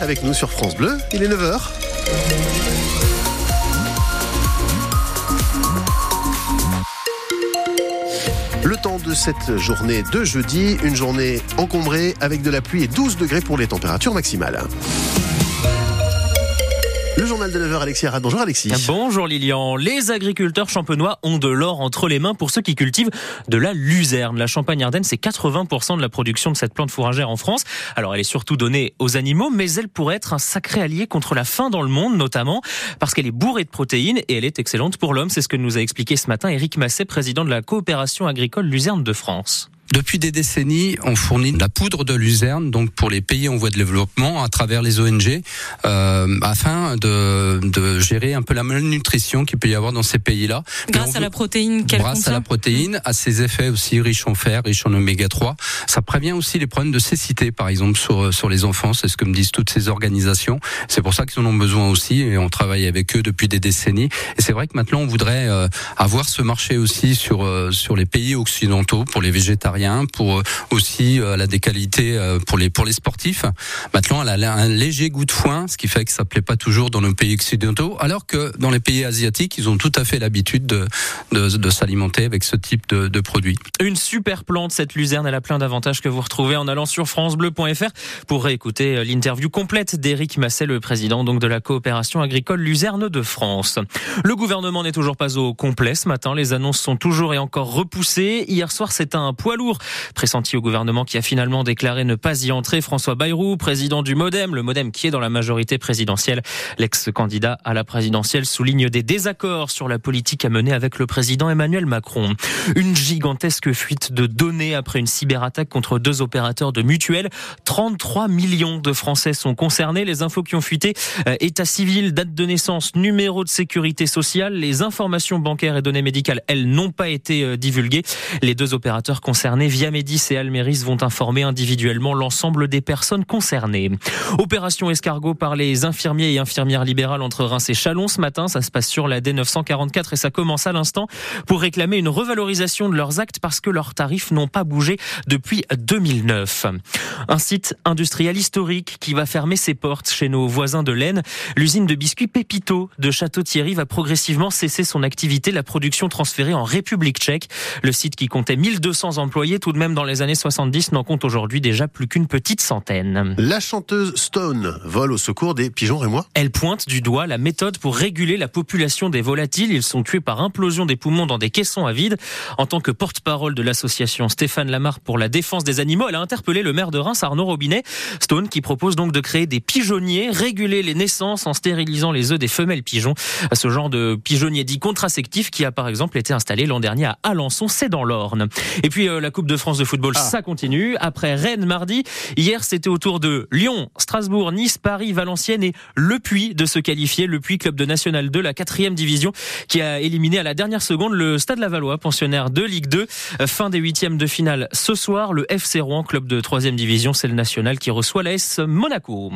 avec nous sur France Bleu. Il est 9h. Le temps de cette journée de jeudi, une journée encombrée avec de la pluie et 12 degrés pour les températures maximales. Le journal de 9h, Alexis. Bonjour Alexis. Bonjour Lilian. Les agriculteurs champenois ont de l'or entre les mains pour ceux qui cultivent de la luzerne. La Champagne-Ardenne, c'est 80% de la production de cette plante fourragère en France. Alors elle est surtout donnée aux animaux, mais elle pourrait être un sacré allié contre la faim dans le monde, notamment parce qu'elle est bourrée de protéines et elle est excellente pour l'homme. C'est ce que nous a expliqué ce matin Eric Masset, président de la coopération agricole Luzerne de France. Depuis des décennies, on fournit de la poudre de luzerne donc pour les pays en voie de développement à travers les ONG euh, afin de, de, gérer un peu la malnutrition qu'il peut y avoir dans ces pays-là. Grâce à la protéine qu'elle Grâce à la protéine, à ses effets aussi riches en fer, riches en oméga 3. Ça prévient aussi les problèmes de cécité par exemple sur sur les enfants, c'est ce que me disent toutes ces organisations. C'est pour ça qu'ils en ont besoin aussi et on travaille avec eux depuis des décennies. Et c'est vrai que maintenant on voudrait euh, avoir ce marché aussi sur euh, sur les pays occidentaux pour les végétariens pour euh, aussi euh, la déqualité euh, pour les pour les sportifs. Maintenant, elle a un léger goût de foin, ce qui fait que ça plaît pas toujours dans nos pays occidentaux, alors que dans les pays asiatiques, ils ont tout à fait l'habitude de, de, s'alimenter avec ce type de, produits. Une super plante, cette luzerne, elle a plein d'avantages que vous retrouvez en allant sur francebleu.fr pour réécouter l'interview complète d'Éric Masset, le président donc de la coopération agricole Luzerne de France. Le gouvernement n'est toujours pas au complet ce matin. Les annonces sont toujours et encore repoussées. Hier soir, c'est un poids lourd pressenti au gouvernement qui a finalement déclaré ne pas y entrer. François Bayrou, président du Modem, le Modem qui est dans la majorité présidentielle. L'ex-candidat à la présidentielle souligne des désaccords sur la politique à mener avec le président Emmanuel Macron. Une gigantesque fuite de données après une cyberattaque contre deux opérateurs de mutuelles. 33 millions de Français sont concernés. Les infos qui ont fuité, euh, état civil, date de naissance, numéro de sécurité sociale, les informations bancaires et données médicales, elles n'ont pas été euh, divulguées. Les deux opérateurs concernés Via Médis et Alméris vont informer individuellement l'ensemble des personnes concernées. Opération escargot par les infirmiers et infirmières libérales entre Reims et Chalon ce matin. Ça se passe sur la D944 et ça commence à l'instant pour réclamer une revalorisation de leurs actes parce que leurs tarifs n'ont pas bougé depuis 2009. Un site industriel historique qui va fermer ses portes chez nos voisins de l'Aisne. L'usine de biscuits Pépito de Château-Thierry va progressivement cesser son activité, la production transférée en République tchèque. Le site qui comptait 1200 employés tout de même dans les années 70 n'en compte aujourd'hui déjà plus qu'une petite centaine. La chanteuse Stone vole au secours des pigeons rémois. Elle pointe du doigt la méthode pour réguler la population des volatiles. Ils sont tués par implosion des poumons dans des caissons à vide. En tant que porte-parole de l'association Stéphane Lamarck pour la défense des animaux, elle a interpellé le maire de Reims, Arnaud Robinet. Stone qui propose donc de créer des pigeonniers, réguler les naissances en stérilisant les œufs des femelles pigeons. Ce genre de pigeonnier dit contraceptif qui a par exemple été installé l'an dernier à Alençon, c'est dans l'Orne. Et puis euh, la Coupe de France de football, ah. ça continue. Après Rennes mardi, hier c'était au tour de Lyon, Strasbourg, Nice, Paris, Valenciennes et Le Puy de se qualifier. Le Puy, club de National 2, la quatrième division, qui a éliminé à la dernière seconde le Stade Lavallois, pensionnaire de Ligue 2. Fin des huitièmes de finale ce soir. Le FC Rouen, club de troisième division, c'est le National qui reçoit l'AS Monaco.